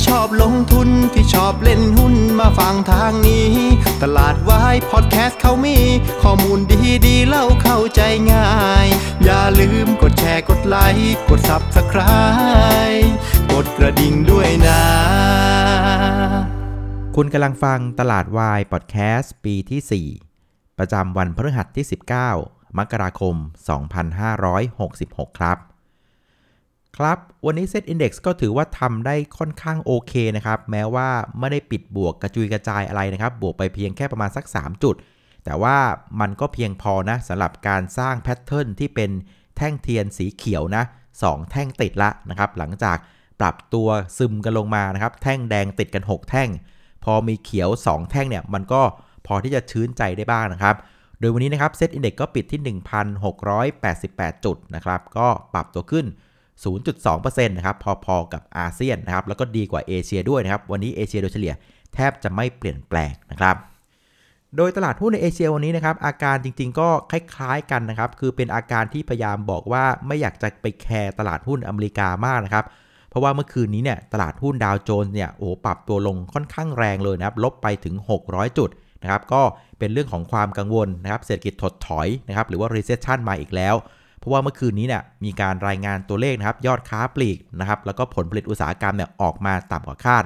ที่ชอบลงทุนที่ชอบเล่นหุ้นมาฟังทางนี้ ตลาดวายพอดแคสต์เขามี ข้อมูลดีดีเล่าเข้าใจง่าย อย่าลืมกดแชร์กดไลค์กด Subscribe กดกระดิ่งด้วยนะ คุณกำลังฟังตลาดวายพอดแคสต์ปีที่ 4 ประจำวันพฤหัสที่ 19 มกราคม 2566 ครับ ครับ วันนี้ Set Index ก็ถือว่าทำได้ค่อนข้างโอเคนะครับ แม้ว่าไม่ได้ปิดบวกกระจุยกระจายอะไรนะครับ บวกไปเพียงแค่ประมาณสัก 3 จุด แต่ว่ามันก็เพียงพอนะสำหรับการสร้าง pattern ที่เป็นแท่งเทียนสีเขียวนะ2แท่งติดละนะครับ หลังจากปรับตัวซึมกันลงมานะครับ แท่งแดงติดกัน 6 แท่ง พอมีเขียว 2 แท่งเนี่ย มันก็พอที่จะชื้นใจได้บ้างนะครับ โดยวันนี้นะครับ SET Index ก็ปิดที่ 1,688 จุดนะครับ ก็ปรับตัวขึ้น 0.2%นะครับพอๆกับอาเซียนนะครับแล้วก็ดีกว่าเอเชียด้วยนะครับวันนี้เอเชียโดยเฉลี่ยแทบจะไม่เปลี่ยนแปลงนะครับโดยตลาดหุ้นในเอเชียวันนี้นะครับอาการจริงๆก็คล้ายๆกันนะครับคือเป็นอาการที่พยายามบอกว่าไม่อยากจะไปแคร์ตลาดหุ้นอเมริกามากนะครับเพราะว่าเมื่อคืนนี้เนี่ยตลาดหุ้นดาวโจนส์เนี่ยโอ้ปรับตัวลงค่อนข้างแรงเลยนะครับลบไปถึง 600 จุดนะครับก็เป็นเรื่องของความกังวลนะครับเศรษฐกิจถดถอยนะครับหรือว่า recession มาอีกแล้ว เพราะว่าเมื่อคืนนี้เนี่ยมีการรายงานตัวเลขนะครับยอดค้าปลีกนะครับแล้วก็ผลผลิตอุตสาหกรรมเนี่ยออกมาต่ำกว่าคาด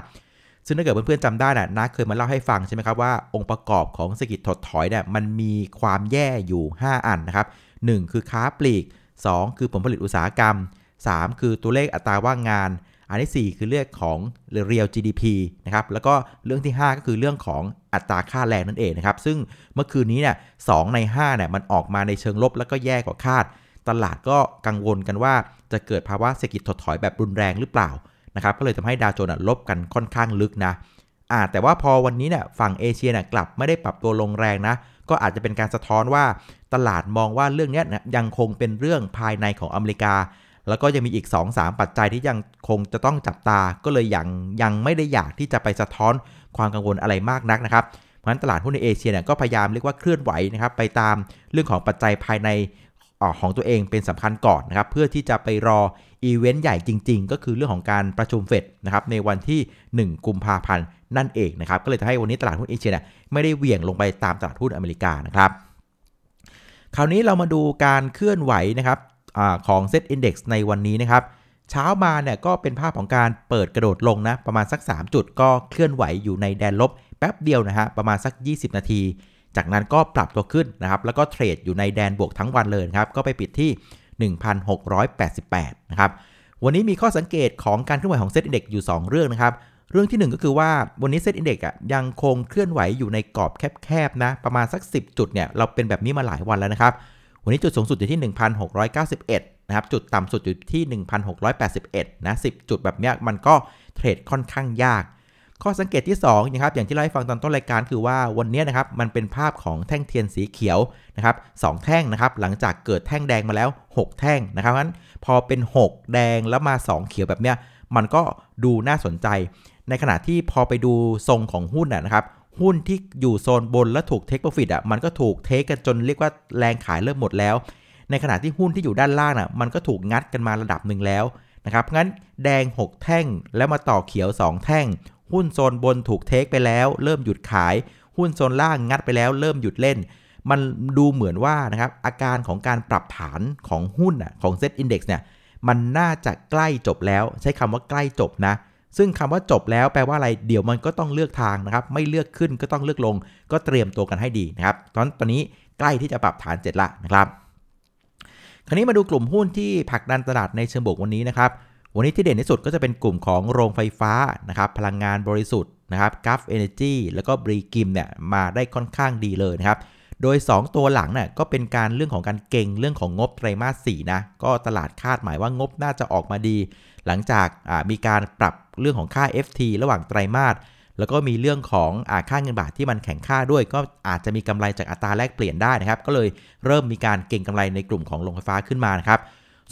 ซึ่งถ้าเกิดเพื่อนๆจำได้นะนักเคยมาเล่าให้ฟังใช่ไหมครับว่าองค์ประกอบของเศรษฐกิจถดถอยเนี่ยมันมีความแย่อยู่ 5 อันนะครับ 1 คือค้าปลีก 2 คือผลผลิตอุตสาหกรรม 3 คือตัวเลขอัตราว่างงาน อันที่ 4 คือเรื่องของ real GDP นะครับแล้วก็เรื่องที่ 5 ก็คือเรื่องของอัตราค่าแรงนั่นเองนะครับซึ่งเมื่อคืนนี้เนี่ยสใน5เนี่ยมันออกมาในเชิงลบแล้วก็แย่กว่าคาด ตลาดก็กังวลกันว่าจะเกิดภาวะเศรษฐกิจถดถอยแบบรุนแรงหรือเปล่านะครับก็เลยทำให้ดาวโจนส์ลบกันค่อนข้างลึกนะอ่าแต่ว่าพอวันนี้เนี่ยฝั่งเอเชียเนี่ยกลับไม่ได้ปรับตัวลงแรงนะ ก็อาจจะเป็นการสะท้อนว่าตลาดมองว่าเรื่องนี้ยังคงเป็นเรื่องภายในของอเมริกา แล้วก็ยังมีอีก 2-3 ปัจจัยที่ยังคงจะต้องจับตา ก็เลยยังยังไม่ได้อยากที่จะไปสะท้อนความกังวลอะไรมากนักนะครับเพราะฉะนั้นตลาดหุ้นในเอเชียเนี่ยก็พยายามเรียกว่าเคลื่อนไหวนะครับไปตามเรื่องของปัจจัยภายใน ของตัวเองเป็นสำคัญก่อนนะครับเพื่อที่จะไปรออีเวนต์ใหญ่จริง ๆ ก็คือเรื่องของการประชุมเฟดนะครับในวันที่ 1 กุมภาพันธ์นั่นเองนะครับก็เลยทำให้วันนี้ตลาดหุ้นเอเชียเนี่ยไม่ได้เหวี่ยงลงไปตามตลาดหุ้นอเมริกานะครับคราวนี้เรามาดูการเคลื่อนไหวนะครับอของ Set Index ในวันนี้นะครับเช้ามาเนี่ยก็เป็นภาพของการเปิดกระโดดลงนะประมาณสัก 3 จุดก็เคลื่อนไหวอยู่ในแดนลบแป๊บเดียวนะฮะประมาณสัก 20 นาที จากนั้นก็ปรับตัวขึ้นนะครับ แล้วก็ trade อยู่ในแดนบวกทั้งวันเลยครับ ก็ไปปิดที่ 1,688 นะครับ วันนี้มีข้อสังเกตของการเคลื่อนไหวของ SET Index อยู่ 2 เรื่องนะครับ เรื่องที่ 1 ก็คือว่าวันนี้ SET Index อะยังคงเคลื่อนไหวอยู่ในกรอบแคบๆนะ ประมาณสัก 10 จุดเนี่ย เราเป็นแบบนี้มาหลายวันแล้วนะครับ วันนี้จุดสูงสุดอยู่ที่ 1,691นะครับจุดต่ำสุดอยู่ที่ 1,681 นะ 10 จุดแบบนี้มันก็เทรดค่อนข้างยาก ข้อสังเกตที่2นะครับอย่างที่เล่าให้ฟังตอนต้นรายการคือว่าวันนี้นะครับมันเป็นภาพของแท่งเทียนสีเขียวนะครับสแท่งนะครับหลังจากเกิดแท่งแดงมาแล้ว 6 แท่งนะครับเพราะงั้นพอเป็น 6 แดงแล้วมา 2 เขียวแบบเนี้ยมันก็ดูน่าสนใจ ในขณะที่พอไปดูทรงของหุ้นนะครับหุ้นที่อยู่โซนบนและถูก take profit อะมันก็ถูก take กันจนเรียกว่าแรงขายเริ่มหมดแล้ว ในขณะที่หุ้นที่อยู่ด้านล่างอะมันก็ถูกงัดกันมาระดับหนึ่งแล้วนะครับงั้นแดง 6 แท่งแล้วมาต่อเขียว 2 แท่ง หุ้นโซนบนถูก take ไปแล้ว เริ่มหยุดขาย หุ้นโซนล่างงัดไปแล้ว เริ่มหยุดเล่น มันดูเหมือนว่านะครับอาการของการปรับฐานของหุ้นของเซ็ตอินดี x เนี่ยมันน่าจะใกล้จบแล้ว ใช้คำว่าใกล้จบนะ ซึ่งคำว่าจบแล้วแปลว่าอะไรเดี๋ยวมันก็ต้องเลือกทางนะครับ ไม่เลือกขึ้นก็ต้องเลือกลง ก็เตรียมตัวกันให้ดีนะครับ ตอนตอนนี้ใกล้ที่จะปรับฐานเสร็จละนะครับ คราวนี้มาดูกลุ่มหุ้นที่ผลักดันตลาดในเชิงบวกวันนี้นะครับ วันนี้ที่เด่นที่สุดก็จะเป็นกลุ่มของโรงไฟฟ้านะครับพลังงานบริสุทธิ์นะครับ Gulf Energy แล้วก็ B.Grimm เนี่ยมาได้ค่อนข้างดีเลยนะครับโดย 2 ตัวหลังเนี่ยก็เป็นการเรื่องของการเก็งเรื่องของงบไตรมาส4นะก็ตลาดคาดหมายว่างบน่าจะออกมาดี หลังจากมีการปรับเรื่องของค่า FT ระหว่างไตรมาสแล้วก็มีเรื่องของอาค่าเงินบาทที่มันแข็งค่าด้วย ก็อาจจะมีกำไรจากอัตราแลกเปลี่ยนได้นะครับ ก็เลยเริ่มมีการเก่งกำไรในกลุ่มของโรงไฟฟ้าขึ้นมานะครับ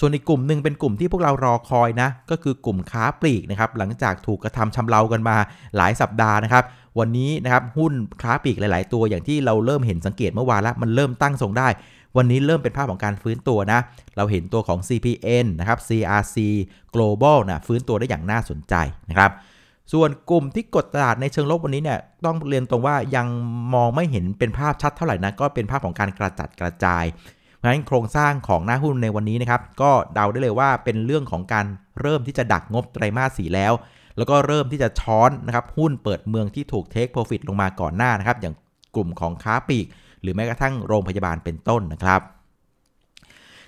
ส่วนอีกกลุ่มหนึ่งเป็นกลุ่มที่พวกเรารอคอยนะ ก็คือกลุ่มค้าปลีกนะครับ หลังจากถูกกระทำชำเรากันมาหลายสัปดาห์นะครับ วันนี้นะครับหุ้นค้าปลีกหลาย ๆ ตัวอย่างที่เราเริ่มเห็นสังเกตเมื่อวานแล้วมันเริ่มตั้งทรงได้ วันนี้เริ่มเป็นภาพของการฟื้นตัวนะ เราเห็นตัวของ CPN นะครับ CRC Global นะฟื้นตัวได้อย่างน่าสนใจนะครับส่วนกลุ่มที่กดตลาดในเชิงลบวันนี้เนี่ยต้องเรียนตรงว่ายังมองไม่เห็นเป็นภาพชัดเท่าไหร่นะก็เป็นภาพของการกระจัดกระจาย เพราะฉะนั้นโครงสร้างของหน้าหุ้นในวันนี้นะครับก็เดาได้เลยว่าเป็นเรื่องของการเริ่มที่จะดักงบไตรมาสสีแล้ว แล้วก็เริ่มที่จะช้อนนะครับหุ้นเปิดเมืองที่ถูกเทคโปรฟิตลงมาก่อนหน้านะครับอย่างกลุ่มของค้าปลีก หรือแม้กระทั่งโรงพยาบาลเป็นต้นนะครับ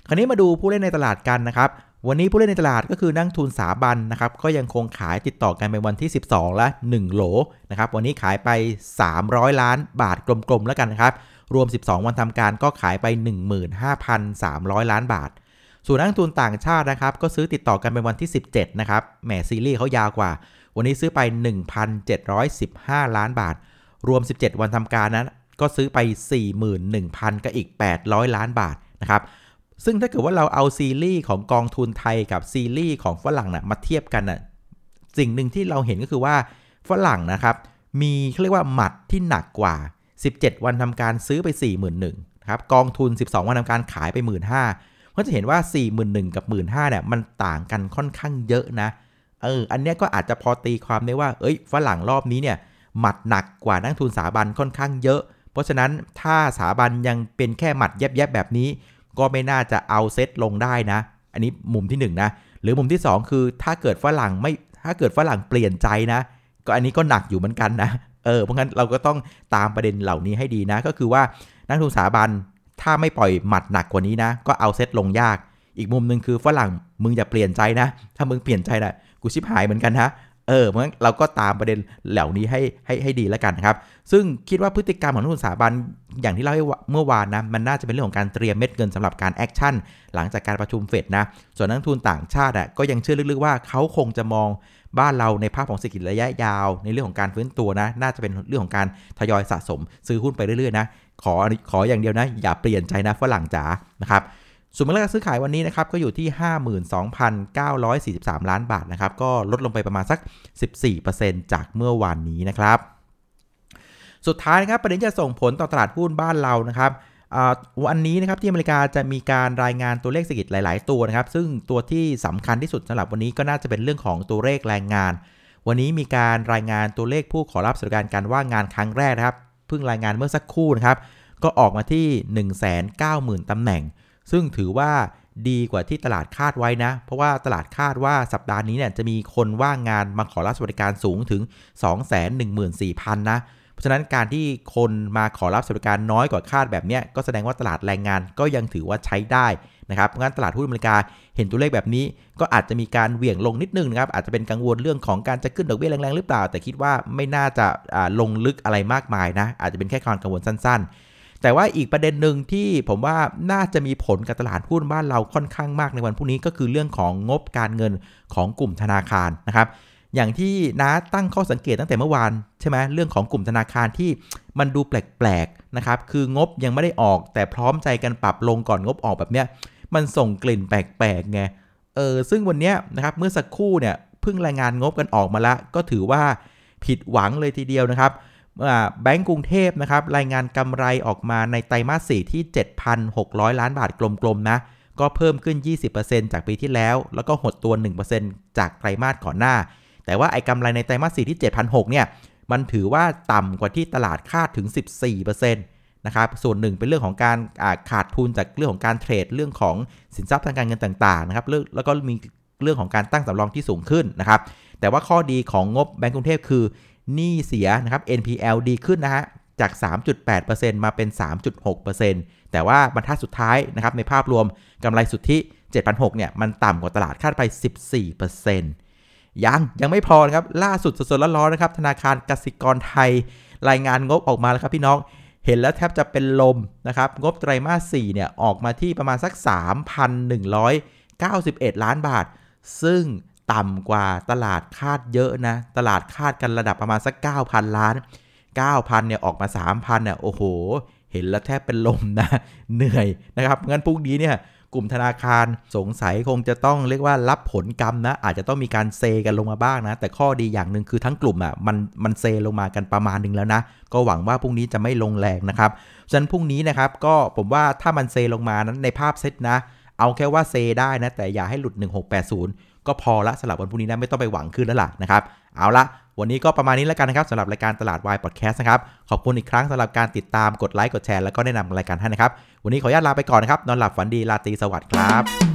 คราวนี้มาดูผู้เล่นในตลาดกันนะครับวันนี้ผู้เล่นในตลาดก็คือนักทุนสาบันนะครับก็ยังคงขายติดต่อกันเป็นวันที่ 12 และ 1 โหลนะครับวันนี้ขายไป 300 ล้านบาทกลมๆแล้วกันนะครับ รวม 12 วันทำการก็ขายไป 15,300 ล้านบาท ส่วนนักทุนต่างชาตินะครับ ก็ซื้อติดต่อกันเป็นวันที่ 17 นะครับ แหมซีรีส์เขายาวกว่า วันนี้ซื้อไป 1,715 ล้านบาท รวม 17 วันทำการนั้นก็ซื้อไป 41,000 กับอีก 800 ล้านบาทนะครับ ซึ่งถ้าเกิดว่าเราเอาซีรีส์ของกองทุนไทยกับซีรีส์ของฝรั่งนะ่ะมาเทียบกันนะ่ะ สิ่งหนึ่งที่เราเห็นก็คือว่าฝรั่งนะครับ มีเขาเรียกว่าหมัดที่หนักกว่า 17 วันทำการซื้อไป 41,000ครับกองทุน 12 วันทำการขายไป 15,000ก็จะเห็นว่า 41,000 กับ 15,000เนี่ยมันต่างกันค่อนข้างเยอะนะเอออันนี้ก็อาจจะพอตีความได้ว่า เอ้ยฝรั่งรอบนี้เนี่ยหมัดหนักกว่านักทุนสถาบันค่อนข้างเยอะ เพราะฉะนั้นถ้าสถาบันยังเป็นแค่หมัดแยบๆแบบนี้ ก็ไม่น่าจะเอาเซตลงได้นะ อันนี้มุมที่1นนะหรือมุมที่ 2 คือถ้าเกิดฝรั่งไม่ถ้าเกิดฝรั่งเปลี่ยนใจนะ ก็อันนี้ก็หนักอยู่เหมือนกันนะ เออเพราะงั้นเราก็ต้องตามประเด็นเหล่านี้ให้ดีนะ ก็คือว่านักทุนสถาบันถ้าไม่ปล่อยหมัดหนักกว่านี้นะ ก็เอาเซตลงยาก อีกมุมหนึ่งคือฝรั่งมึงอย่าเปลี่ยนใจนะ ถ้ามึงเปลี่ยนใจนะกูชิบหายเหมือนกันนะ เออเพราะงั้นเราก็ตามประเด็นเหล่านี้ให้ให้ให้ดีแล้วกันครับ ซึ่งคิดว่าพฤติกรรมของนักลงทุนสถาบันอย่างที่เล่าให้เมื่อวานนะมันน่าจะเป็นเรื่องของการเตรียมเม็ดเงินสำหรับการแอคชั่นหลังจากการประชุมเฟดนะส่วนนักทุนต่างชาติอะก็ยังเชื่อลึกๆว่าเขาคงจะมองบ้านเราในภาพของเศรษฐกิจระยะยาว ในเรื่องของการฟื้นตัวนะ น่าจะเป็นเรื่องของการทยอยสะสม ซื้อหุ้นไปเรื่อยๆนะขอขออย่างเดียวนะ อย่าเปลี่ยนใจนะฝรั่งจ๋านะครับ ส่วนมูลค่าซื้อขายวันนี้นะครับก็อยู่ที่ 52,943 ล้านบาทนะครับก็ลดลงไปประมาณสัก 14%จากเมื่อวานนี้นะครับ สุดท้ายนะครับประเด็นจะส่งผลต่อตลาดหุ้นบ้านเรานะครับวันนี้นะครับที่อเมริกาจะมีการรายงานตัวเลขเศรษฐกิจหลาย ๆ ตัวนะครับ ซึ่งตัวที่สำคัญที่สุดสำหรับวันนี้ก็น่าจะเป็นเรื่องของตัวเลขแรงงาน วันนี้มีการรายงานตัวเลขผู้ขอรับสวัสดิการการว่างงานครั้งแรกนะครับเพิ่งรายงานเมื่อสักครู่นะครับก็ออกมาที่ 190,000 ตำแหน่ง ซึ่งถือว่าดีกว่าที่ตลาดคาดไว้นะ เพราะว่าตลาดคาดว่าสัปดาห์นี้เนี่ยจะมีคนว่างงานมาขอรับสวัสดิการสูงถึง 214,000 นะ เพราะฉะนั้นการที่คนมาขอรับสวัสดิการน้อยกว่าคาดแบบนี้ก็แสดงว่าตลาดแรงงานก็ยังถือว่าใช้ได้นะครับงั้นตลาดหุ้นอเมริกาเห็นตัวเลขแบบนี้ ก็อาจจะมีการเหวี่ยงลงนิดนึงนะครับอาจจะเป็นกังวลเรื่องของการจะขึ้นดอกเบี้ยแรงๆหรือเปล่า แต่คิดว่าไม่น่าจะลงลึกอะไรมากมายนะอาจจะเป็นแค่ความกังวลสั้นๆ แต่ว่าอีกประเด็นหนึ่งที่ผมว่าน่าจะมีผลกับตลาดหุ้นบ้านเราค่อนข้างมากในวันพรุ่งนี้ก็คือเรื่องของงบการเงินของกลุ่มธนาคารนะครับอย่างที่น้าตั้งข้อสังเกตตั้งแต่เมื่อวานใช่ไหมเรื่องของกลุ่มธนาคารที่มันดูแปลกๆนะครับคืองบยังไม่ได้ออก แต่พร้อมใจกันปรับลงก่อนงบออกแบบเนี้ยมันส่งกลิ่นแปลกๆไงเออซึ่งวันนี้นะครับเมื่อสักครู่เนี่ยเพิ่งรายงานงบกันออกมาล้วก็ถือว่าผิดหวังเลยทีเดียวนะครับ แบงก์กรุงเทพนะครับรายงานกำไรออกมาในไตรมาส 4 ที่ 7,600 ล้านบาทกลมๆนะก็เพิ่มขึ้น 20%จากปีที่แล้ว แล้วก็หดตัว 1%จากไตรมาสก่อนหน้า แต่ว่าไอ้กำไรในไตรมาส 4 ที่ 7,600เนี่ยมันถือว่าต่ำกว่าที่ตลาดคาดถึง 14%นะครับส่วนหนึ่งเป็นเรื่องของการขาดทุนจากเรื่องของการเทรดเรื่องของสินทรัพย์ทางการเงินต่างๆนะครับแล้วก็มีเรื่องของการตั้งสำรองที่สูงขึ้นนะครับแต่ว่าข้อดีของงบแบงก์กรุงเทพคือ หนี้เสียนะครับ NPL ดีขึ้นนะฮะจาก 3.8%มาเป็น 3.6%แต่ว่าบรรทัดสุดท้ายนะครับในภาพรวมกำไรสุทธิ7,600เนี่ยมันต่ำกว่าตลาดคาดไป 14%ยังยังไม่พอนะครับล่าสุดสดๆร้อนๆนะครับธนาคารกสิกรไทย รายงานงบออกมาแล้วครับพี่น้องเห็นแล้วแทบจะเป็นลมนะครับ งบไตรมาส4เนี่ยออกมาที่ประมาณสัก 3,191 ล้านบาท ซึ่ง ต่ำกว่าตลาดคาดเยอะนะ ตลาดคาดกันระดับประมาณสัก 9,000 ล้าน 9,000เนี่ยออกมา 3,000เนี่ยโอ้โห เห็นแล้วแทบเป็นลมนะ เหนื่อยนะครับงั้นพรุ่งนี้เนี่ยกลุ่มธนาคารสงสัยคงจะต้องเรียกว่ารับผลกรรมนะ อาจจะต้องมีการเซกันลงมาบ้างนะ แต่ข้อดีอย่างหนึ่งคือทั้งกลุ่มอะมันมันเซลงมากันประมาณนึงแล้วนะ ก็หวังว่าพรุ่งนี้จะไม่ลงแรงนะครับฉะนั้นพรุ่งนี้นะครับก็ผมว่าถ้ามันเซลงมานั้นในภาพเซตนะ เอาแค่ว่าเซได้นะ แต่อย่าให้หลุด 1680 ก็พอละสำหรับวันพรุ่งนี้นะไม่ต้องไปหวังขึ้นแล้วล่ะนะครับ เอาละวันนี้ก็ประมาณนี้แล้วกันนะครับสำหรับรายการตลาดวายพอดแคสต์นะครับ ขอบคุณอีกครั้งสำหรับการติดตามกดไลค์กดแชร์แล้วก็แนะนำรายการให้นะครับ วันนี้ขออนุญาตลาไปก่อนนะครับนอนหลับฝันดีราตรีสวัสดิ์ครับ